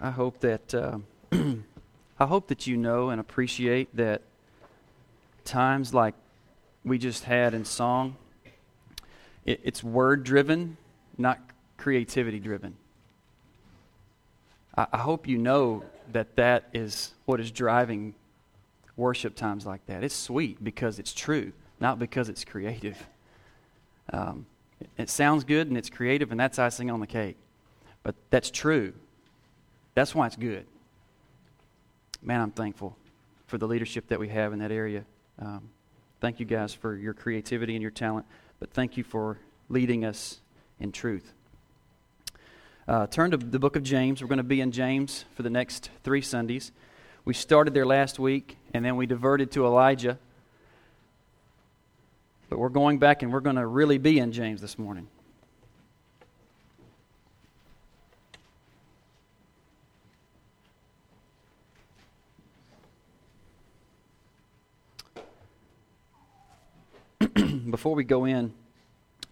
I hope that uh, I hope that you know and appreciate that times like we just had in song, it, it's word driven, not creativity driven. I, I hope you know that that is what is driving worship times like that. It's sweet because it's true, not because it's creative. Um, it, it sounds good and it's creative, and that's icing on the cake. But that's true. That's why it's good. Man, I'm thankful for the leadership that we have in that area. Um, thank you guys for your creativity and your talent, but thank you for leading us in truth. Uh, turn to the book of James. We're going to be in James for the next three Sundays. We started there last week, and then we diverted to Elijah. But we're going back and we're going to really be in James this morning. Before we go in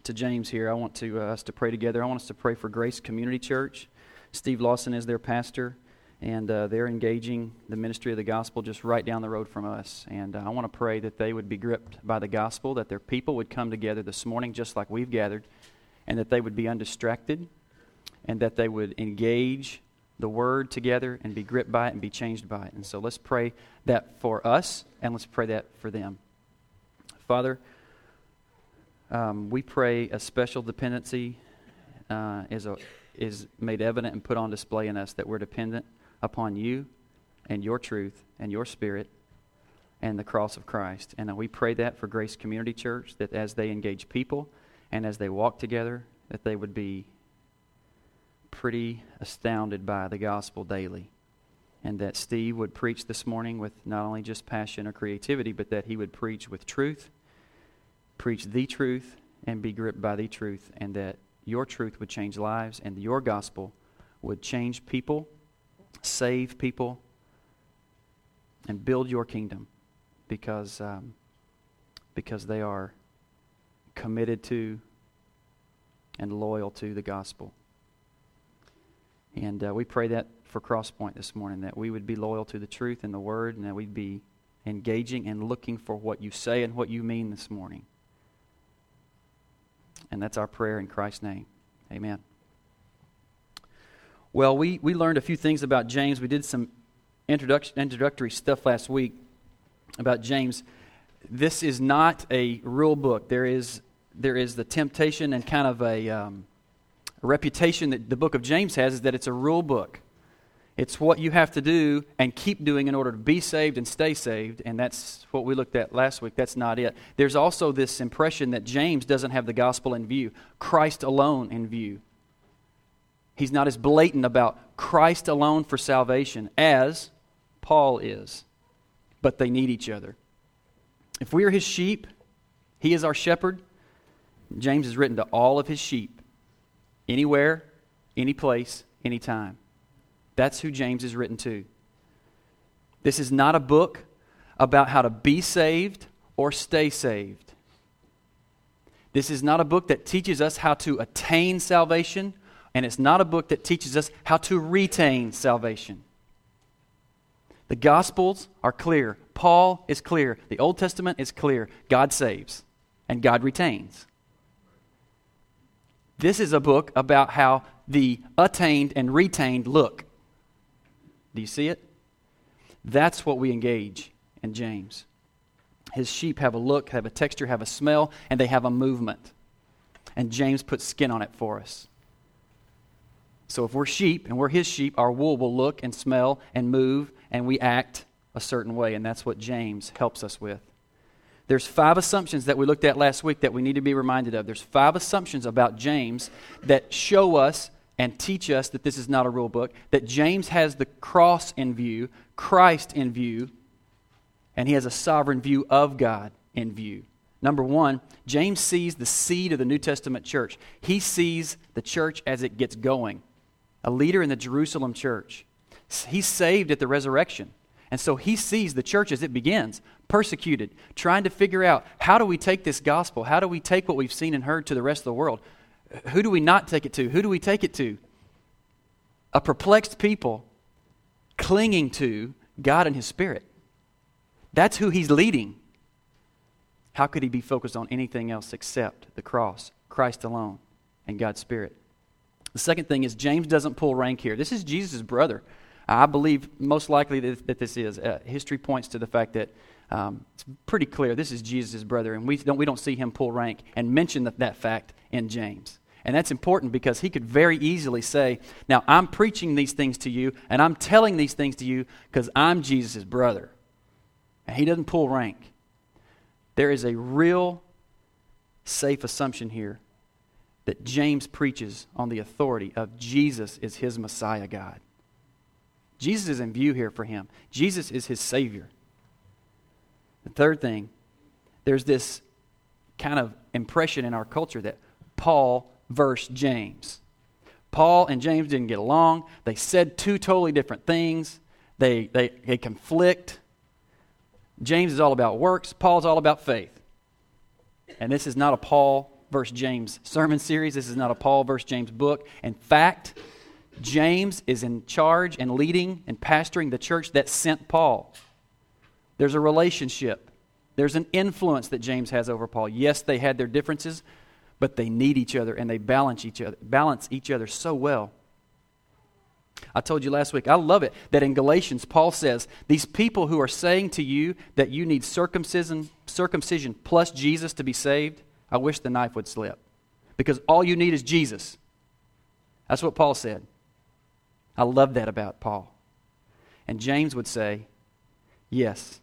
to James here, I want to, uh, us to pray together. I want us to pray for Grace Community Church. Steve Lawson is their pastor, and uh, they're engaging the ministry of the gospel just right down the road from us. And uh, I want to pray that they would be gripped by the gospel, that their people would come together this morning just like we've gathered, and that they would be undistracted, and that they would engage the word together and be gripped by it and be changed by it. And so let's pray that for us, and let's pray that for them. Father, um, we pray a special dependency uh, is, a, is made evident and put on display in us that we're dependent upon you and your truth and your spirit and the cross of Christ. And uh, we pray that for Grace Community Church, that as they engage people and as they walk together, that they would be pretty astounded by the gospel daily. And that Steve would preach this morning with not only just passion or creativity, but that he would preach with truth preach the truth and be gripped by the truth, and that your truth would change lives and your gospel would change people, save people, and build your kingdom because, um, because they are committed to and loyal to the gospel. And uh, we pray that for Crosspoint this morning, that we would be loyal to the truth and the word, and that we'd be engaging and looking for what you say and what you mean this morning. And that's our prayer in Christ's name. Amen. Well, we, we learned a few things about James. We did some introduction, introductory stuff last week about James. This is not a rule book. There is, there is the temptation and kind of a, um, reputation that the book of James has is that it's a rule book. It's what you have to do and keep doing in order to be saved and stay saved. And that's what we looked at last week. That's not it. There's also this impression that James doesn't have the gospel in view, Christ alone in view. He's not as blatant about Christ alone for salvation as Paul is. But they need each other. If we are his sheep, he is our shepherd. James is written to all of his sheep, anywhere, any place, anytime. That's who James is written to. This is not a book about how to be saved or stay saved. This is not a book that teaches us how to attain salvation, and it's not a book that teaches us how to retain salvation. The Gospels are clear. Paul is clear. The Old Testament is clear. God saves, and God retains. This is a book about how the attained and retained look. Do you see it? That's what we engage in James. His sheep have a look, have a texture, have a smell, and they have a movement. And James puts skin on it for us. So if we're sheep and we're his sheep, our wool will look and smell and move, and we act a certain way. And that's what James helps us with. There's five assumptions that we looked at last week that we need to be reminded of. There's five assumptions about James that show us and teach us that this is not a rule book, that James has the cross in view, Christ in view, and he has a sovereign view of God in view. Number one, James sees the seed of the New Testament church. He sees the church as it gets going. A leader in the Jerusalem church. He's saved at the resurrection. And so he sees the church as it begins, persecuted, trying to figure out how do we take this gospel? How do we take what we've seen and heard to the rest of the world? Who do we not take it to? Who do we take it to? A perplexed people clinging to God and His Spirit. That's who he's leading. How could he be focused on anything else except the cross, Christ alone, and God's Spirit? The second thing is James doesn't pull rank here. This is Jesus' brother. I believe most likely that, this is. Uh, history points to the fact that um, it's pretty clear this is Jesus' brother, and we don't, we don't see him pull rank and mention that, that fact in James. And that's important because he could very easily say, Now, I'm preaching these things to you, and I'm telling these things to you because I'm Jesus' brother. And he doesn't pull rank. There is a real safe assumption here that James preaches on the authority of Jesus is his Messiah God. Jesus is in view here for him. Jesus is his Savior. The third thing, there's this kind of impression in our culture that Paul versus James. Paul and James didn't get along. They said two totally different things. They, they, they conflict. James is all about works, Paul's all about faith. And this is not a Paul versus James sermon series. This is not a Paul versus James book. In fact, James is in charge and leading and pastoring the church that sent Paul. There's a relationship, there's an influence that James has over Paul. Yes, they had their differences, but they need each other and they balance each other, balance each other so well. I told you last week, I love it that in Galatians, Paul says, These people who are saying to you that you need circumcision, circumcision plus Jesus to be saved, I wish the knife would slip. Because all you need is Jesus. That's what Paul said. I love that about Paul. And James would say, Yes,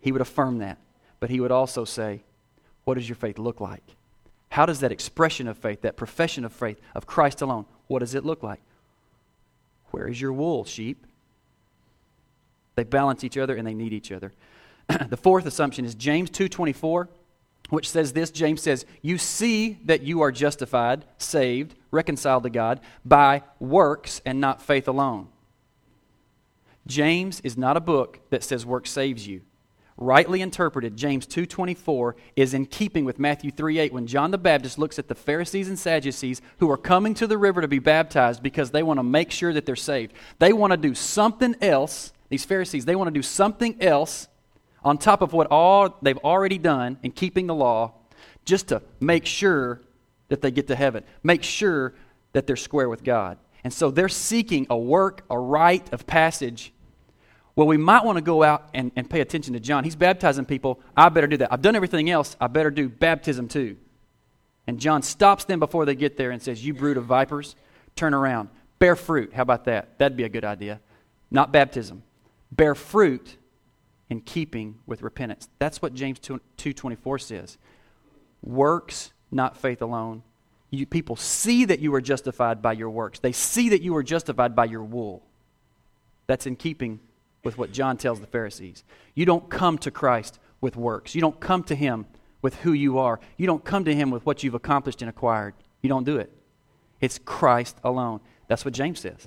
he would affirm that. But he would also say, What does your faith look like? How does that expression of faith, that profession of faith of Christ alone, what does it look like? Where is your wool, sheep? They balance each other and they need each other. the fourth assumption is James 2:24, which says this, James says, "You see that you are justified, saved, reconciled to God by works and not faith alone." James is not a book that says work saves you rightly interpreted, James 2:24 is in keeping with Matthew 3:8 when John the Baptist looks at the Pharisees and Sadducees who are coming to the river to be baptized because they want to make sure that they're saved. They want to do something else. These Pharisees, they want to do something else on top of what all they've already done in keeping the law just to make sure that they get to heaven. Make sure that they're square with God. And so they're seeking a work, a rite of passage well, we might want to go out and, and pay attention to John. He's baptizing people. I better do that. I've done everything else. I better do baptism too. And John stops them before they get there and says, You brood of vipers, turn around. Bear fruit. How about that? That'd be a good idea. Not baptism. Bear fruit in keeping with repentance. That's what James 2.24 says. Works, not faith alone. You, people see that you are justified by your works. They see that you are justified by your wool. That's in keeping with what John tells the Pharisees. You don't come to Christ with works. You don't come to Him with who you are. You don't come to Him with what you've accomplished and acquired. You don't do it. It's Christ alone. That's what James says.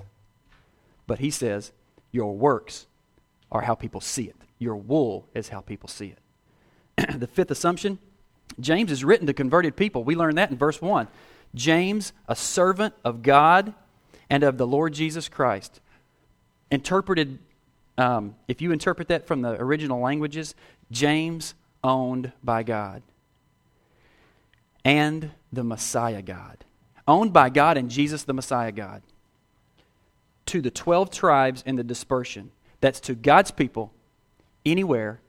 But he says, Your works are how people see it. Your wool is how people see it. the fifth assumption James is written to converted people. We learn that in verse 1. James, a servant of God and of the Lord Jesus Christ, interpreted um, if you interpret that from the original languages, James owned by God and the Messiah God. Owned by God and Jesus the Messiah God. To the 12 tribes in the dispersion. That's to God's people anywhere,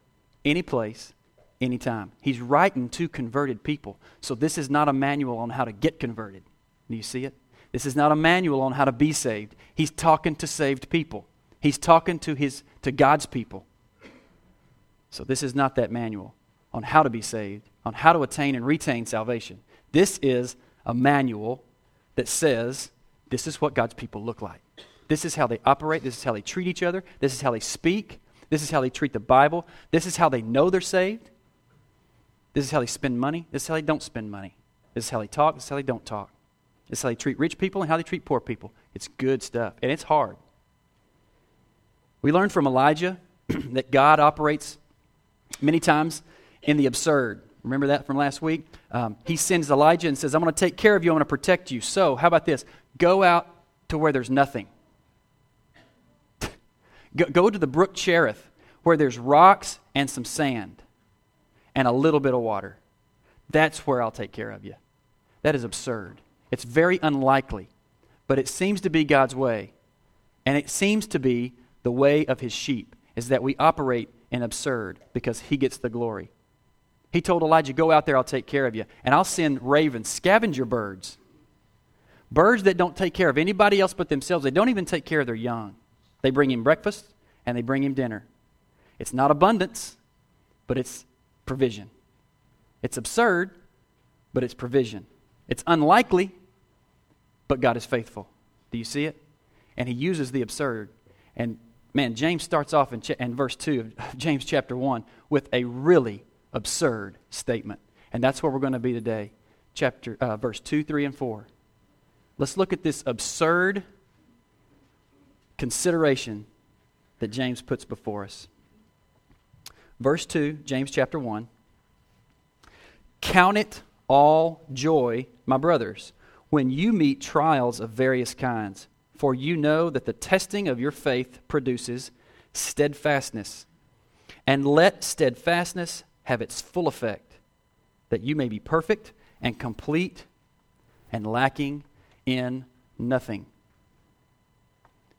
any place, anytime. He's writing to converted people. So this is not a manual on how to get converted. Do you see it? This is not a manual on how to be saved. He's talking to saved people. He's talking to, his, to God's people. So, this is not that manual on how to be saved, on how to attain and retain salvation. This is a manual that says this is what God's people look like. This is how they operate. This is how they treat each other. This is how they speak. This is how they treat the Bible. This is how they know they're saved. This is how they spend money. This is how they don't spend money. This is how they talk. This is how they don't talk. This is how they treat rich people and how they treat poor people. It's good stuff. And it's hard. We learned from Elijah that God operates many times in the absurd. Remember that from last week? Um, he sends Elijah and says, I'm going to take care of you, I'm going to protect you. So, how about this? Go out to where there's nothing. Go, go to the brook Cherith, where there's rocks and some sand and a little bit of water. That's where I'll take care of you. That is absurd. It's very unlikely, but it seems to be God's way. And it seems to be the way of his sheep, is that we operate in absurd because he gets the glory. He told Elijah, Go out there, I'll take care of you. And I'll send ravens, scavenger birds. Birds that don't take care of anybody else but themselves. They don't even take care of their young. They bring him breakfast and they bring him dinner. It's not abundance, but it's provision. It's absurd, but it's provision. It's unlikely, but God is faithful. Do you see it? And he uses the absurd. And man, James starts off in, in verse 2 of James chapter 1 with a really absurd statement. And that's where we're going to be today. Chapter, uh, verse 2, 3, and 4. Let's look at this absurd consideration that James puts before us. Verse 2, James chapter 1. Count it all joy, my brothers, when you meet trials of various kinds, for you know that the testing of your faith produces steadfastness. And let steadfastness have its full effect, that you may be perfect and complete and lacking in nothing.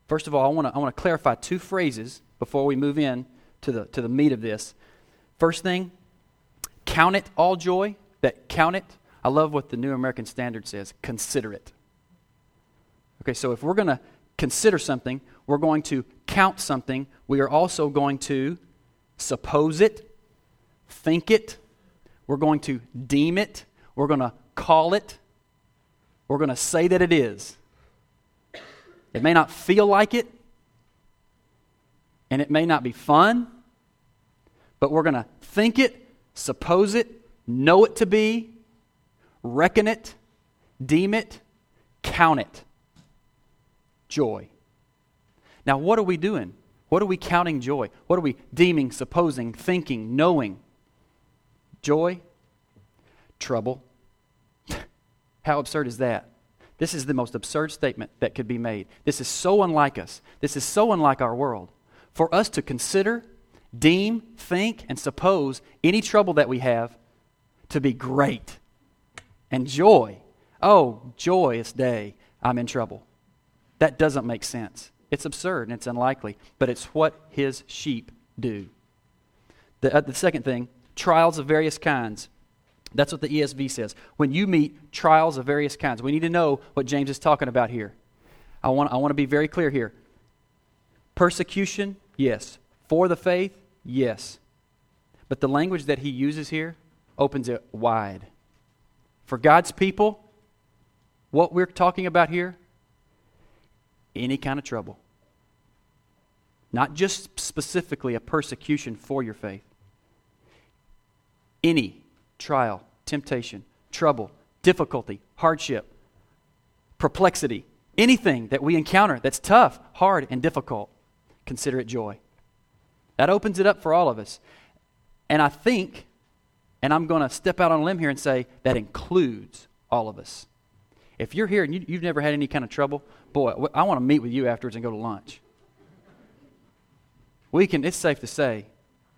First of all, I want to I want to clarify two phrases before we move in to the to the meat of this. First thing, count it all joy. That count it. I love what the New American Standard says. Consider it. Okay, so if we're going to consider something, we're going to count something. We are also going to suppose it, think it. We're going to deem it. We're going to call it. We're going to say that it is. It may not feel like it, and it may not be fun, but we're going to think it, suppose it, know it to be, reckon it, deem it, count it. Joy. Now, what are we doing? What are we counting joy? What are we deeming, supposing, thinking, knowing? Joy? Trouble. How absurd is that? This is the most absurd statement that could be made. This is so unlike us. This is so unlike our world. For us to consider, deem, think, and suppose any trouble that we have to be great and joy. Oh, joyous day, I'm in trouble. That doesn't make sense. It's absurd and it's unlikely, but it's what his sheep do. The, uh, the second thing trials of various kinds. That's what the ESV says. When you meet trials of various kinds, we need to know what James is talking about here. I want, I want to be very clear here. Persecution, yes. For the faith, yes. But the language that he uses here opens it wide. For God's people, what we're talking about here, any kind of trouble. Not just specifically a persecution for your faith. Any trial, temptation, trouble, difficulty, hardship, perplexity, anything that we encounter that's tough, hard, and difficult, consider it joy. That opens it up for all of us. And I think, and I'm going to step out on a limb here and say, that includes all of us. If you're here and you, have never had any kind of trouble, boy, I want to meet with you afterwards and go to lunch. We can, it's safe to say,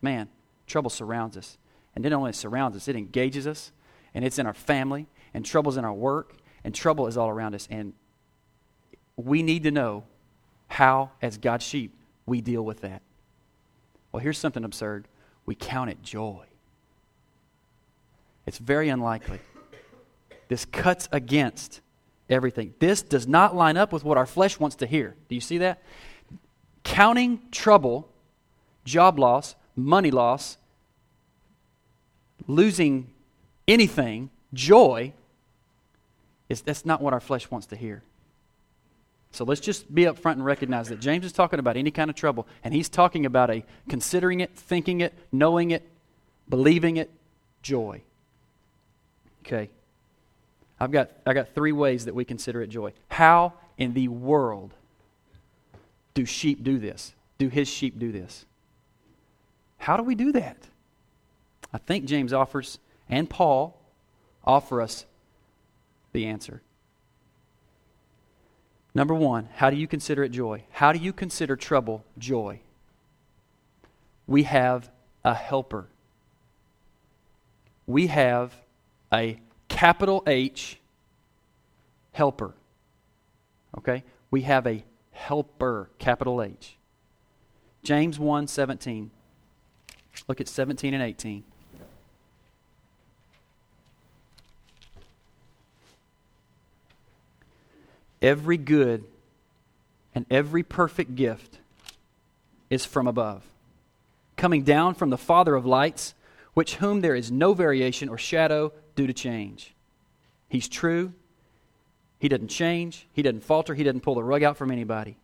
man, trouble surrounds us. And not only surrounds us, it engages us, and it's in our family, and trouble's in our work, and trouble is all around us. And we need to know how, as God's sheep, we deal with that. Well, here's something absurd we count it joy. It's very unlikely. This cuts against everything. This does not line up with what our flesh wants to hear. Do you see that? Counting trouble, job loss, money loss, losing anything, joy, is that's not what our flesh wants to hear. So let's just be upfront and recognize that James is talking about any kind of trouble, and he's talking about a considering it, thinking it, knowing it, believing it, joy. Okay. I've got, I got three ways that we consider it joy. How in the world do sheep do this? Do his sheep do this? How do we do that? I think James offers, and Paul offer us the answer. Number one, how do you consider it joy? How do you consider trouble joy? We have a helper. We have a capital H helper. Okay? We have a helper, capital H. James 1 17. Look at 17 and 18. Every good and every perfect gift is from above, coming down from the Father of lights, which whom there is no variation or shadow due to change. He's true. He doesn't change. He doesn't falter. He doesn't pull the rug out from anybody.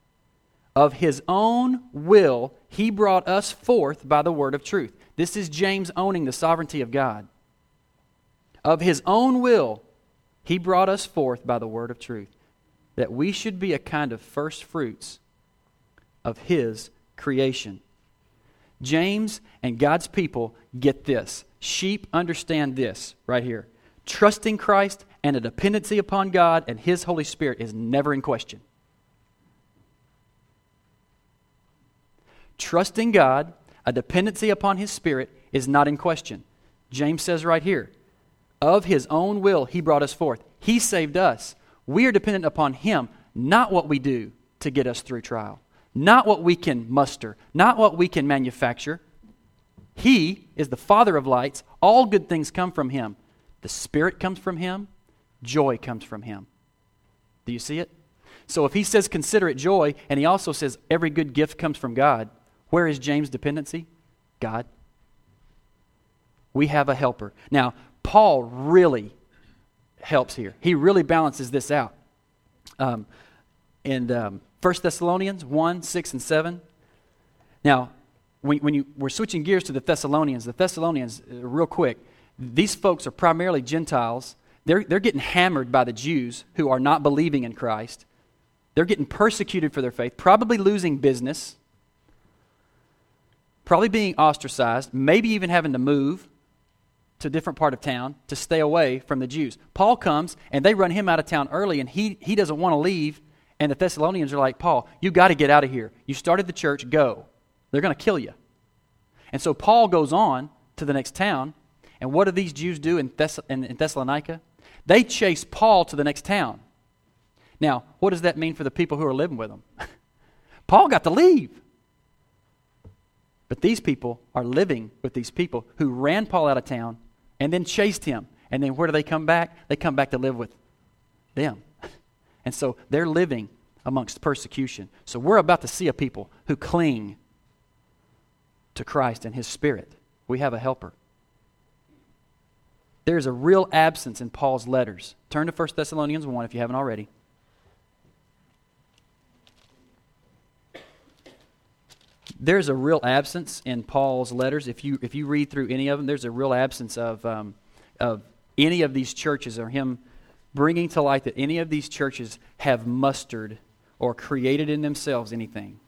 Of his own will, he brought us forth by the word of truth. This is James owning the sovereignty of God. Of his own will, he brought us forth by the word of truth that we should be a kind of first fruits of His creation. James and God's people get this. Sheep understand this right here. Trusting Christ and a dependency upon God and His Holy Spirit is never in question. Trusting God, a dependency upon His Spirit, is not in question. James says right here, of His own will, He brought us forth. He saved us we are dependent upon Him, not what we do to get us through trial, not what we can muster, not what we can manufacture. He is the Father of lights. All good things come from Him. The Spirit comes from Him, joy comes from Him. Do you see it? So if He says, consider it joy, and He also says, every good gift comes from God, where is James' dependency? God. We have a helper. Now, Paul really helps here. He really balances this out. Um, in um, 1 Thessalonians 1 6 and 7. Now, when, when you, we're switching gears to the Thessalonians, the Thessalonians, uh, real quick, these folks are primarily Gentiles. They're, they're getting hammered by the Jews who are not believing in Christ. They're getting persecuted for their faith, probably losing business, probably being ostracized, maybe even having to move to a different part of town to stay away from the Jews. Paul comes and they run him out of town early and he, he doesn't want to leave. And the Thessalonians are like, Paul, you got to get out of here. You started the church, go. They're going to kill you. And so Paul goes on to the next town. And what do these Jews do in, Thess- in, Thessalonica? They chase Paul to the next town. Now, what does that mean for the people who are living with him? Paul got to leave. But these people are living with these people who ran Paul out of town and then chased him. And then where do they come back? They come back to live with them. And so they're living amongst persecution. So we're about to see a people who cling to Christ and His Spirit. We have a helper. There's a real absence in Paul's letters. Turn to 1 Thessalonians 1 if you haven't already. there's a real absence in Paul's letters. If you, if you read through any of them, there's a real absence of, um, of any of these churches or him bringing to light that any of these churches have mustered or created in themselves anything.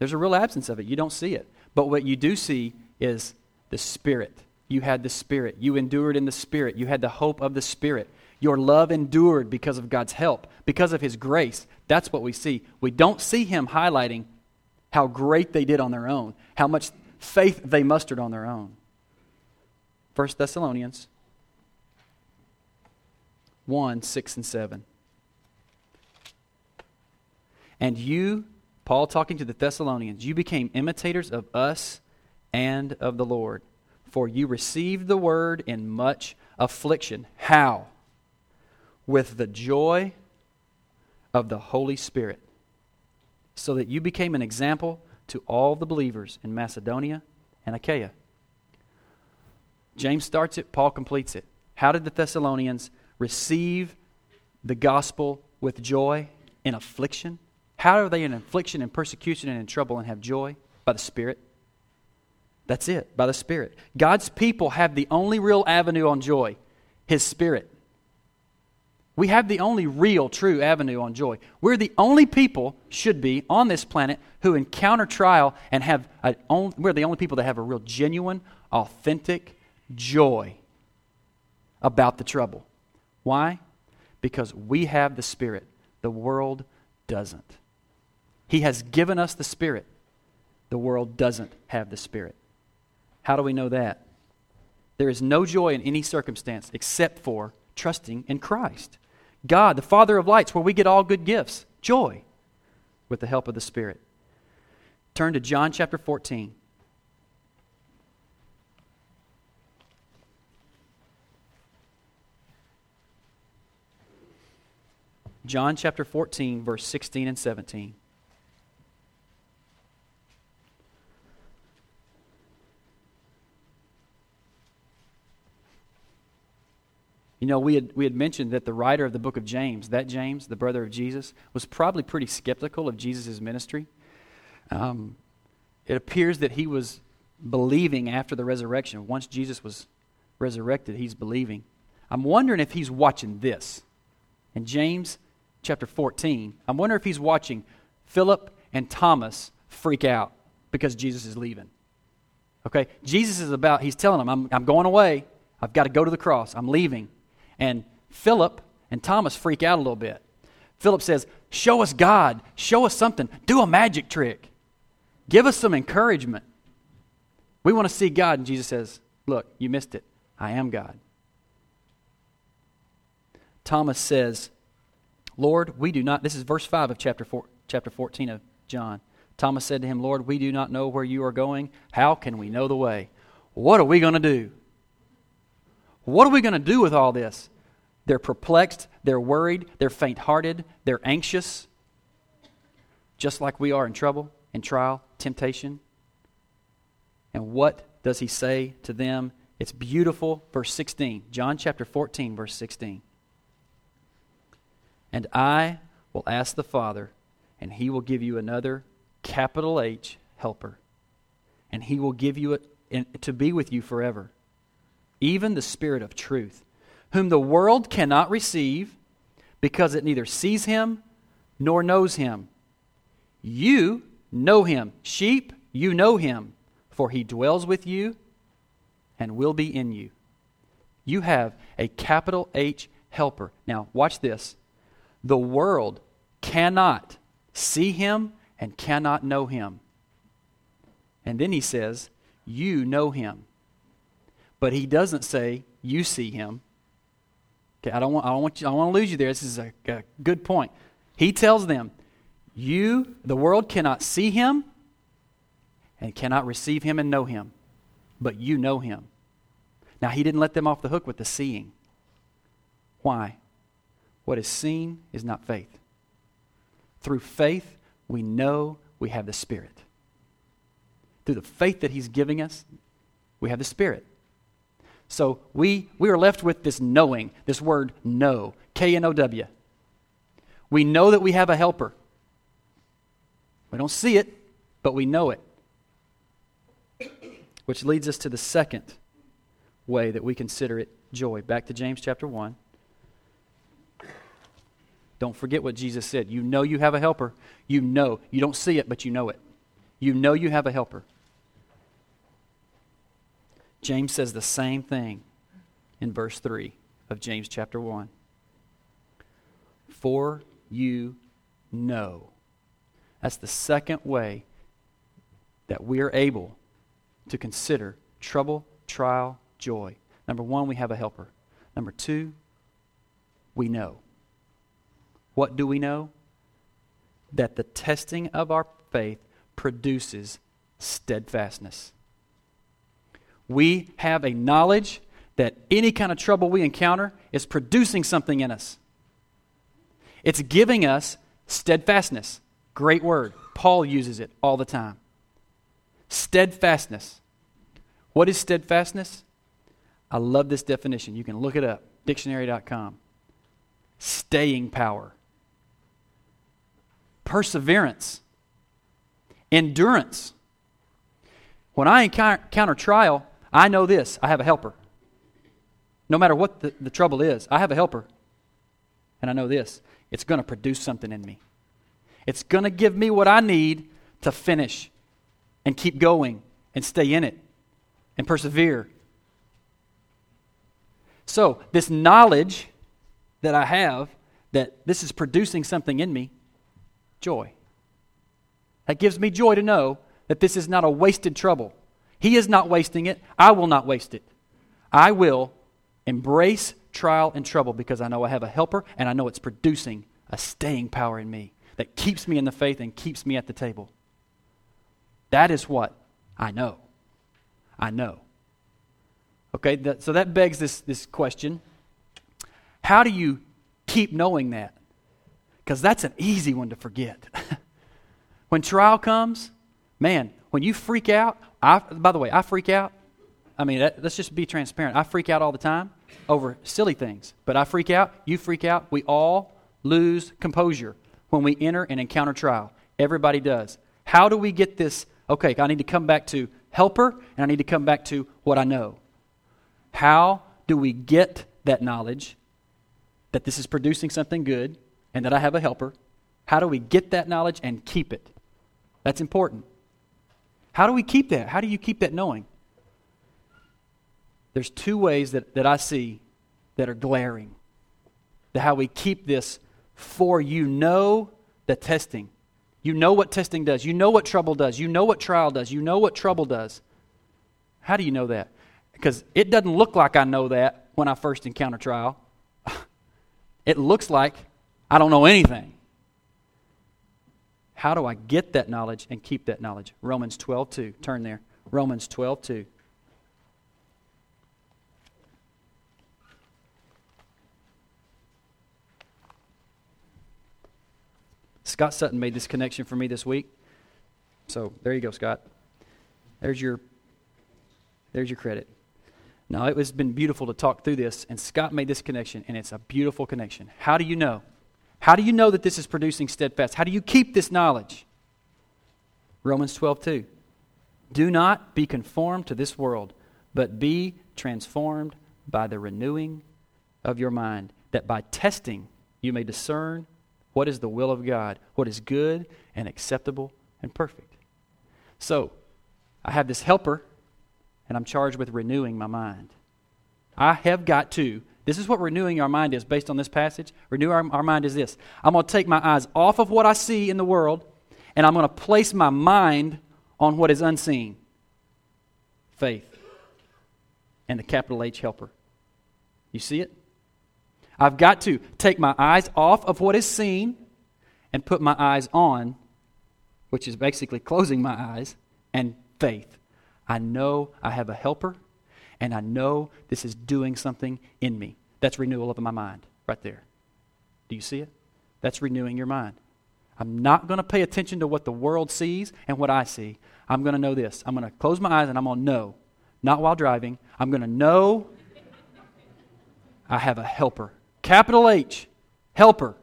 There's a real absence of it. You don't see it. But what you do see is the Spirit. You had the Spirit. You endured in the Spirit. You had the hope of the Spirit. Your love endured because of God's help, because of His grace. That's what we see. We don't see Him highlighting how great they did on their own, how much faith they mustered on their own. 1 Thessalonians 1 6 and 7. And you, Paul talking to the Thessalonians, you became imitators of us and of the Lord. For you received the word in much affliction. How? With the joy of the Holy Spirit so that you became an example to all the believers in Macedonia and Achaia. James starts it, Paul completes it. How did the Thessalonians receive the gospel with joy in affliction? How are they in affliction and persecution and in trouble and have joy? By the Spirit. That's it, by the Spirit. God's people have the only real avenue on joy His Spirit. We have the only real, true avenue on joy. We're the only people, should be, on this planet who encounter trial and have, a, we're the only people that have a real genuine, authentic joy about the trouble. Why? Because we have the Spirit. The world doesn't. He has given us the Spirit. The world doesn't have the Spirit. How do we know that? There is no joy in any circumstance except for trusting in Christ. God, the Father of lights, where we get all good gifts, joy, with the help of the Spirit. Turn to John chapter 14. John chapter 14, verse 16 and 17. You know, we had, we had mentioned that the writer of the book of James, that James, the brother of Jesus, was probably pretty skeptical of Jesus' ministry. Um, it appears that he was believing after the resurrection. Once Jesus was resurrected, he's believing. I'm wondering if he's watching this. In James chapter 14, I'm wondering if he's watching Philip and Thomas freak out because Jesus is leaving. Okay? Jesus is about, he's telling them, I'm, I'm going away. I've got to go to the cross. I'm leaving. And Philip and Thomas freak out a little bit. Philip says, Show us God. Show us something. Do a magic trick. Give us some encouragement. We want to see God. And Jesus says, Look, you missed it. I am God. Thomas says, Lord, we do not. This is verse 5 of chapter, four, chapter 14 of John. Thomas said to him, Lord, we do not know where you are going. How can we know the way? What are we going to do? What are we going to do with all this? They're perplexed, they're worried, they're faint hearted, they're anxious, just like we are in trouble, in trial, temptation. And what does he say to them? It's beautiful. Verse 16, John chapter 14, verse 16. And I will ask the Father, and he will give you another capital H helper, and he will give you it to be with you forever even the Spirit of truth, whom the world cannot receive because it neither sees him nor knows him. You know him. Sheep, you know him, for he dwells with you and will be in you. You have a capital H helper. Now, watch this. The world cannot see him and cannot know him. And then he says, You know him. But he doesn't say, you see him. Okay, I don't want, I don't want, you, I don't want to lose you there. This is a, a good point. He tells them, you, the world cannot see him and cannot receive him and know him, but you know him. Now, he didn't let them off the hook with the seeing. Why? What is seen is not faith. Through faith, we know we have the Spirit. Through the faith that he's giving us, we have the Spirit. So we, we are left with this knowing, this word know, K N O W. We know that we have a helper. We don't see it, but we know it. Which leads us to the second way that we consider it joy. Back to James chapter 1. Don't forget what Jesus said. You know you have a helper. You know. You don't see it, but you know it. You know you have a helper. James says the same thing in verse 3 of James chapter 1. For you know. That's the second way that we are able to consider trouble, trial, joy. Number one, we have a helper. Number two, we know. What do we know? That the testing of our faith produces steadfastness we have a knowledge that any kind of trouble we encounter is producing something in us. It's giving us steadfastness. Great word. Paul uses it all the time. Steadfastness. What is steadfastness? I love this definition. You can look it up, dictionary.com. Staying power, perseverance, endurance. When I encounter trial, I know this I have a helper. No matter what the, the trouble is, I have a helper. And I know this it's going to produce something in me. It's going to give me what I need to finish and keep going and stay in it and persevere. So, this knowledge that I have that this is producing something in me? Joy. That gives me joy to know that this is not a wasted trouble. He is not wasting it. I will not waste it. I will embrace trial and trouble because I know I have a helper and I know it's producing a staying power in me that keeps me in the faith and keeps me at the table. That is what I know. I know. Okay, that, so that begs this, this question How do you keep knowing that? Because that's an easy one to forget. when trial comes, man, when you freak out, I, by the way, I freak out. I mean, that, let's just be transparent. I freak out all the time over silly things. But I freak out, you freak out. We all lose composure when we enter and encounter trial. Everybody does. How do we get this? Okay, I need to come back to helper and I need to come back to what I know. How do we get that knowledge that this is producing something good and that I have a helper? How do we get that knowledge and keep it? That's important. How do we keep that? How do you keep that knowing? There's two ways that, that I see that are glaring. The how we keep this for you know the testing. You know what testing does. You know what trouble does. You know what trial does. You know what trouble does. How do you know that? Because it doesn't look like I know that when I first encounter trial. it looks like I don't know anything. How do I get that knowledge and keep that knowledge? Romans 12, 2. Turn there. Romans 12, 2. Scott Sutton made this connection for me this week. So there you go, Scott. There's your there's your credit. Now it has been beautiful to talk through this, and Scott made this connection, and it's a beautiful connection. How do you know? How do you know that this is producing steadfast? How do you keep this knowledge? Romans 12, 2. Do not be conformed to this world, but be transformed by the renewing of your mind, that by testing you may discern what is the will of God? What is good and acceptable and perfect? So, I have this helper, and I'm charged with renewing my mind. I have got to. This is what renewing our mind is based on this passage. Renew our, our mind is this I'm going to take my eyes off of what I see in the world, and I'm going to place my mind on what is unseen faith and the capital H helper. You see it? I've got to take my eyes off of what is seen and put my eyes on, which is basically closing my eyes, and faith. I know I have a helper, and I know this is doing something in me. That's renewal of my mind right there. Do you see it? That's renewing your mind. I'm not going to pay attention to what the world sees and what I see. I'm going to know this. I'm going to close my eyes and I'm going to know, not while driving. I'm going to know I have a helper Capital H, helper.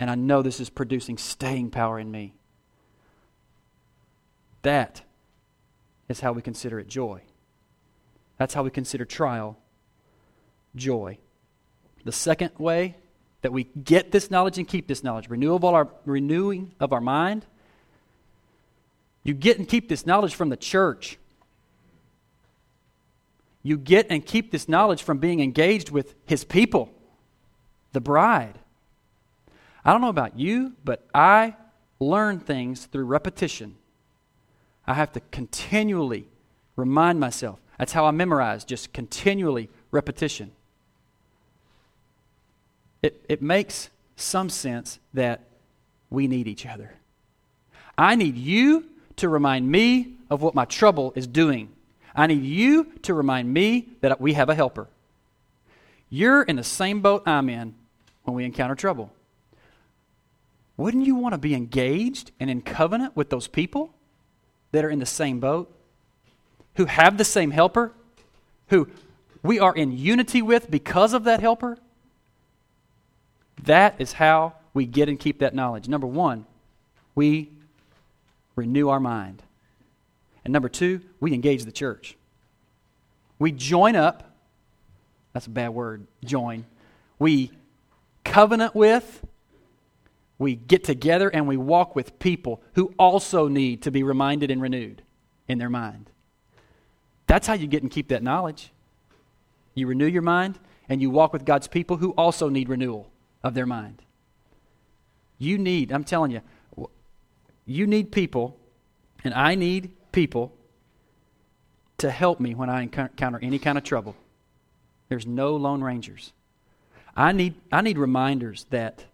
And I know this is producing staying power in me. That is how we consider it joy. That's how we consider trial joy. The second way that we get this knowledge and keep this knowledge, renewal of our, renewing of our mind, you get and keep this knowledge from the church. You get and keep this knowledge from being engaged with his people, the bride. I don't know about you, but I learn things through repetition. I have to continually remind myself. That's how I memorize, just continually repetition. It, it makes some sense that we need each other. I need you to remind me of what my trouble is doing I need you to remind me that we have a helper. You're in the same boat I'm in when we encounter trouble. Wouldn't you want to be engaged and in covenant with those people that are in the same boat, who have the same helper, who we are in unity with because of that helper? That is how we get and keep that knowledge. Number one, we renew our mind. And number two, we engage the church. We join up. That's a bad word, join. We covenant with, we get together, and we walk with people who also need to be reminded and renewed in their mind. That's how you get and keep that knowledge. You renew your mind, and you walk with God's people who also need renewal of their mind. You need, I'm telling you, you need people, and I need people to help me when I encounter any kind of trouble. There's no Lone Rangers. I need, I need reminders that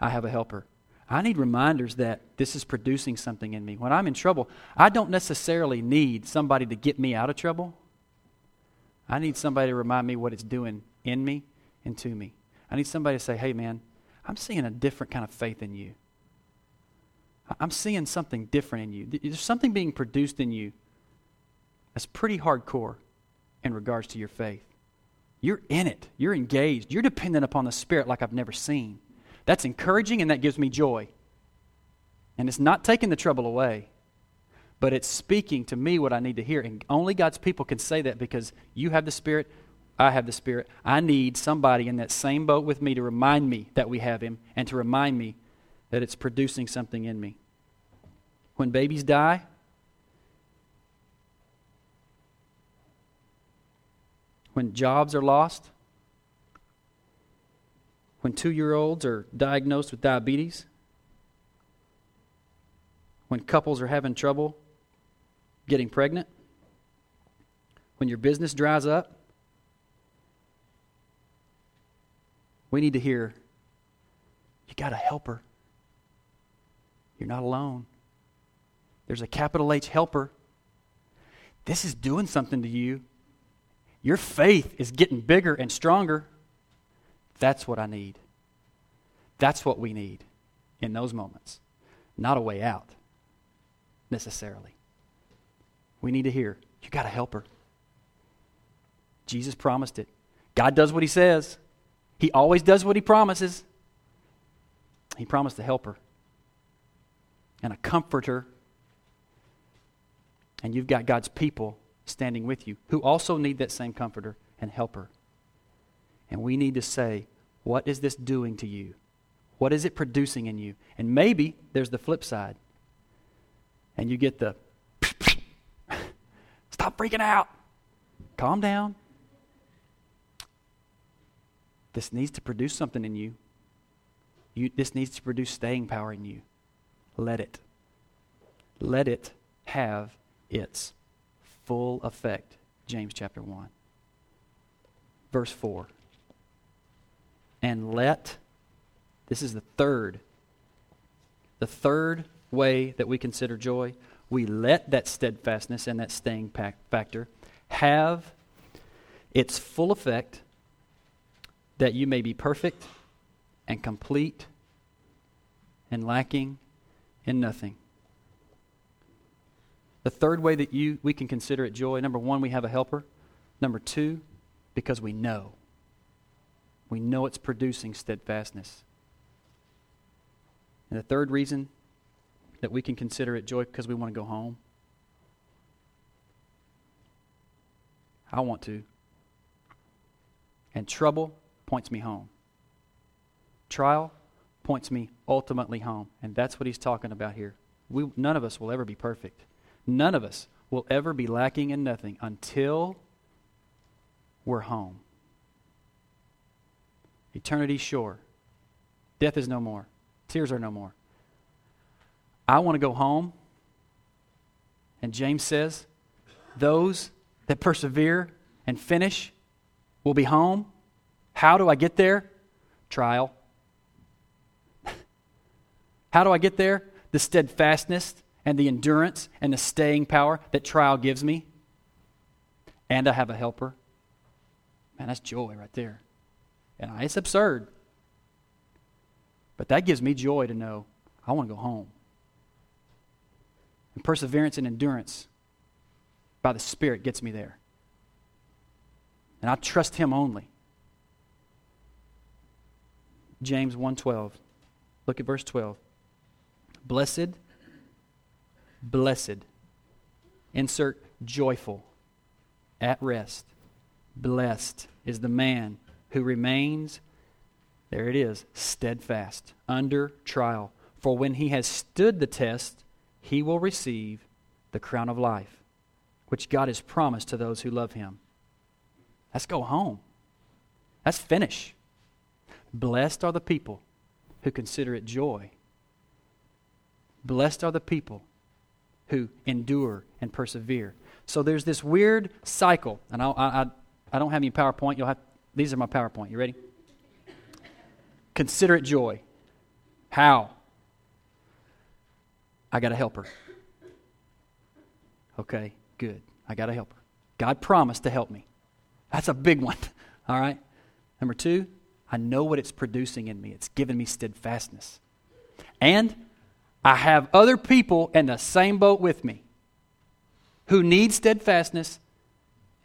I have a helper. I need reminders that this is producing something in me. When I'm in trouble, I don't necessarily need somebody to get me out of trouble. I need somebody to remind me what it's doing in me and to me. I need somebody to say, hey, man, I'm seeing a different kind of faith in you. I'm seeing something different in you. There's something being produced in you that's pretty hardcore in regards to your faith. You're in it, you're engaged, you're dependent upon the Spirit like I've never seen. That's encouraging and that gives me joy. And it's not taking the trouble away, but it's speaking to me what I need to hear. And only God's people can say that because you have the Spirit, I have the Spirit. I need somebody in that same boat with me to remind me that we have Him and to remind me that it's producing something in me. When babies die, when jobs are lost, when two year olds are diagnosed with diabetes, when couples are having trouble getting pregnant, when your business dries up. We need to hear you got a helper. You're not alone. There's a capital H helper. This is doing something to you. Your faith is getting bigger and stronger. That's what I need. That's what we need in those moments, not a way out necessarily. We need to hear, you got a helper. Jesus promised it. God does what he says, he always does what he promises. He promised a helper and a comforter. And you've got God's people standing with you who also need that same comforter and helper. And we need to say, What is this doing to you? What is it producing in you? And maybe there's the flip side. And you get the stop freaking out. Calm down. This needs to produce something in you. you. This needs to produce staying power in you. Let it. Let it have its full effect. James chapter 1. Verse 4 and let, this is the third, the third way that we consider joy. We let that steadfastness and that staying factor have its full effect that you may be perfect and complete and lacking in nothing. The third way that you we can consider it joy, number 1 we have a helper. Number 2 because we know. We know it's producing steadfastness. And the third reason that we can consider it joy because we want to go home. I want to. And trouble points me home. Trial points me ultimately home. And that's what he's talking about here. We, none of us will ever be perfect. None of us will ever be lacking in nothing until we're home. Eternity sure. Death is no more. Tears are no more. I want to go home. And James says, those that persevere and finish will be home. How do I get there? Trial. How do I get there? The steadfastness and the endurance and the staying power that trial gives me. And I have a helper. Man, that's joy right there. And it's absurd. But that gives me joy to know I want to go home. And perseverance and endurance by the Spirit gets me there. And I trust Him only. James 1:12. Look at verse 12. Blessed blessed insert joyful at rest. Blessed is the man who remains, there it is, steadfast under trial. For when he has stood the test, he will receive the crown of life, which God has promised to those who love him. Let's go home. Let's finish. Blessed are the people who consider it joy. Blessed are the people who endure and persevere. So there's this weird cycle, and I, I, I don't have any PowerPoint. You'll have these are my PowerPoint. You ready? Consider it joy. How? I got a helper. Okay, good. I got a helper. God promised to help me. That's a big one. All right? Number two, I know what it's producing in me. It's giving me steadfastness. And I have other people in the same boat with me who need steadfastness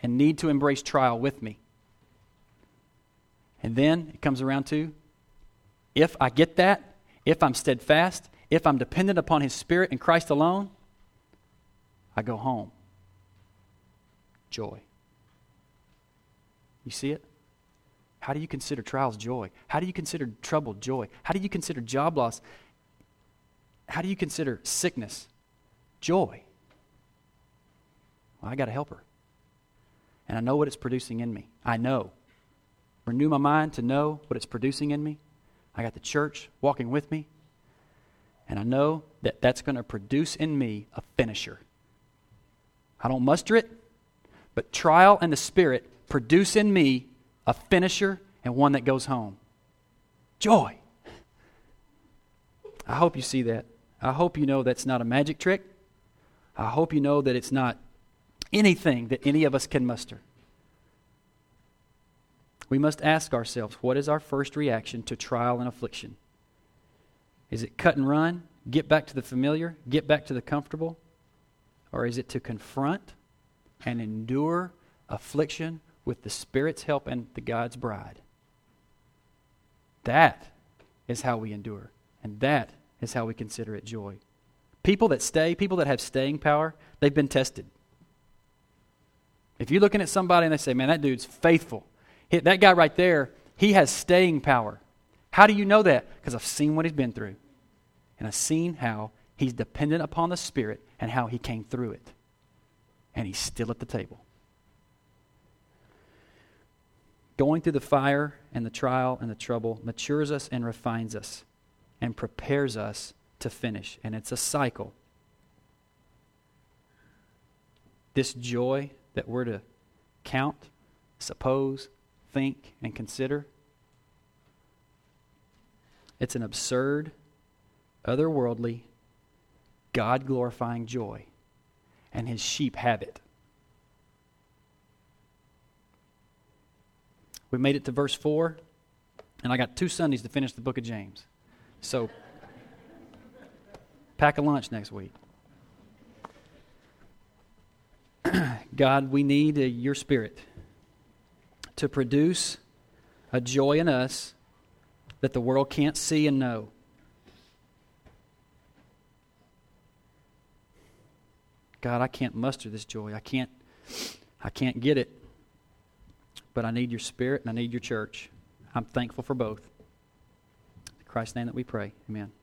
and need to embrace trial with me. And then it comes around to if I get that, if I'm steadfast, if I'm dependent upon His Spirit and Christ alone, I go home. Joy. You see it? How do you consider trials joy? How do you consider trouble joy? How do you consider job loss? How do you consider sickness joy? Well, I got a helper. And I know what it's producing in me. I know. Renew my mind to know what it's producing in me. I got the church walking with me. And I know that that's going to produce in me a finisher. I don't muster it, but trial and the Spirit produce in me a finisher and one that goes home. Joy. I hope you see that. I hope you know that's not a magic trick. I hope you know that it's not anything that any of us can muster. We must ask ourselves what is our first reaction to trial and affliction? Is it cut and run, get back to the familiar, get back to the comfortable? Or is it to confront and endure affliction with the Spirit's help and the God's bride? That is how we endure. And that is how we consider it joy. People that stay, people that have staying power, they've been tested. If you're looking at somebody and they say, man, that dude's faithful, that guy right there, he has staying power. How do you know that? Because I've seen what he's been through. And I've seen how he's dependent upon the Spirit and how he came through it. And he's still at the table. Going through the fire and the trial and the trouble matures us and refines us and prepares us to finish. And it's a cycle. This joy that we're to count, suppose, think, and consider, it's an absurd, otherworldly, God glorifying joy. And his sheep have it. We made it to verse 4, and I got two Sundays to finish the book of James. So, pack a lunch next week. God, we need uh, your spirit to produce a joy in us that the world can't see and know. God, I can't muster this joy. I can't I can't get it. But I need your spirit and I need your church. I'm thankful for both. In Christ's name that we pray. Amen.